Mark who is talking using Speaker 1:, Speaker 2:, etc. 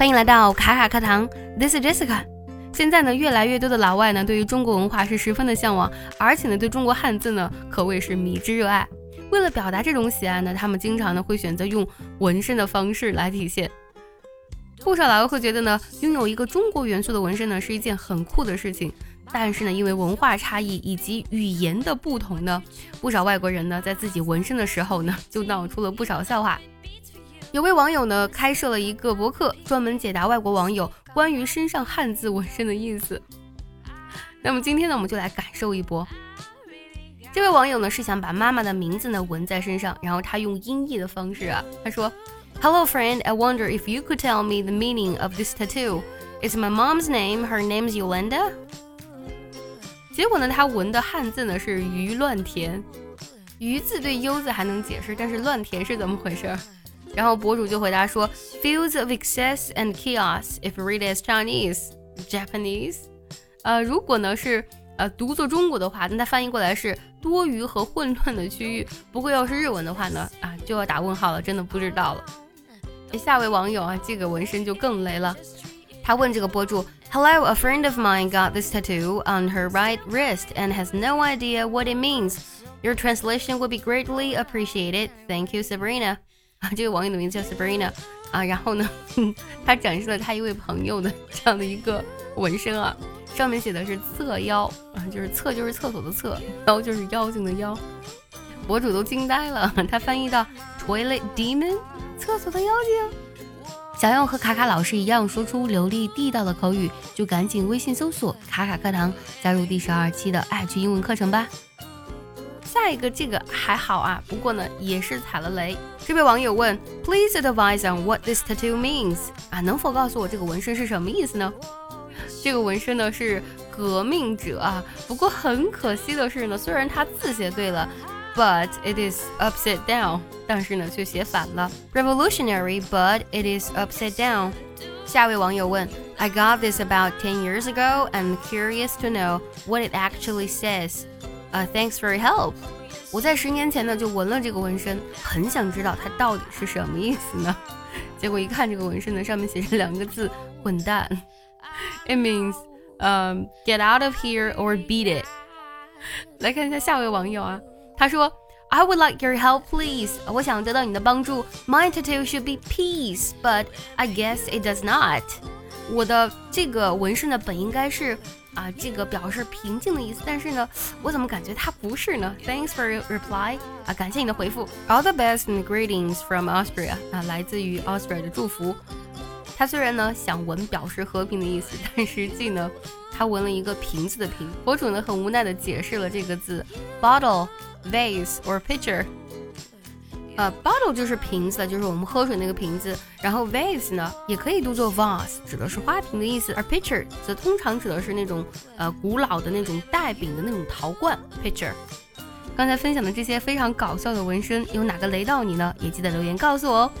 Speaker 1: 欢迎来到卡卡课堂，This is Jessica。现在呢，越来越多的老外呢，对于中国文化是十分的向往，而且呢，对中国汉字呢，可谓是迷之热爱。为了表达这种喜爱呢，他们经常呢会选择用纹身的方式来体现。不少老外会觉得呢，拥有一个中国元素的纹身呢，是一件很酷的事情。但是呢，因为文化差异以及语言的不同呢，不少外国人呢，在自己纹身的时候呢，就闹出了不少笑话。有位网友呢，开设了一个博客，专门解答外国网友关于身上汉字纹身的意思。那么今天呢，我们就来感受一波。这位网友呢，是想把妈妈的名字呢纹在身上，然后他用音译的方式啊，他说：“Hello friend, I wonder if you could tell me the meaning of this tattoo. It's my mom's name. Her name's Yolanda.” 结果呢，他纹的汉字呢是“鱼乱填”，“鱼”字对“优”字还能解释，但是“乱填”是怎么回事？然后博主就回答说：“Fields of excess and chaos, if read as Chinese, Japanese。”呃，如果呢是呃读作中国的话，那它翻译过来是多余和混乱的区域。不过要是日文的话呢，啊就要打问号了，真的不知道了。下位网友啊，这个纹身就更雷了，他问这个博主。Hello, a friend of mine got this tattoo on her right wrist and has no idea what it means. Your translation would be greatly appreciated. Thank you, Sabrina. 啊，这个网友的名字叫 Sabrina 啊，然后呢，他展示了他一位朋友的这样的一个纹身啊，上面写的是侧腰啊，就是侧就是厕所的侧，腰就是妖精的妖。博主都惊呆了，他翻译到 toilet demon，厕所的妖精。想要和卡卡老师一样说出流利地道的口语，就赶紧微信搜索“卡卡课堂”，加入第十二期的爱趣英文课程吧。下一个这个还好啊，不过呢也是踩了雷。这位网友问：“Please advise on what this tattoo means。”啊，能否告诉我这个纹身是什么意思呢？这个纹身呢是革命者啊，不过很可惜的是呢，虽然他字写对了。but it is upside down，但是呢却写反了。Revolutionary, but it is upside down。下位网友问：I got this about ten years ago. I'm curious to know what it actually says. Uh, thanks for your help. 我在十年前呢就纹了这个纹身，很想知道它到底是什么意思呢？结果一看这个纹身呢，上面写着两个字：混蛋。It means, um, get out of here or beat it. 来看一下下位网友啊。他说：“I would like your help, please。我想得到你的帮助。My tattoo should be peace, but I guess it does not。我的这个纹身呢，本应该是 啊，这个表示平静的意思，但是呢，我怎么感觉它不是呢？Thanks for your reply。啊，感谢你的回复。All the best and greetings from Austria。啊，来自于 Austria 的祝福。他虽然呢想纹表示和平的意思，但实际呢，他纹了一个瓶子的瓶。博主呢很无奈的解释了这个字：bottle。” vase or pitcher。呃，bottle 就是瓶子，就是我们喝水那个瓶子。然后 vase 呢，也可以读作 vase，指的是花瓶的意思。而 pitcher 则通常指的是那种呃古老的那种带柄的那种陶罐 pitcher。刚才分享的这些非常搞笑的纹身，有哪个雷到你呢？也记得留言告诉我哦。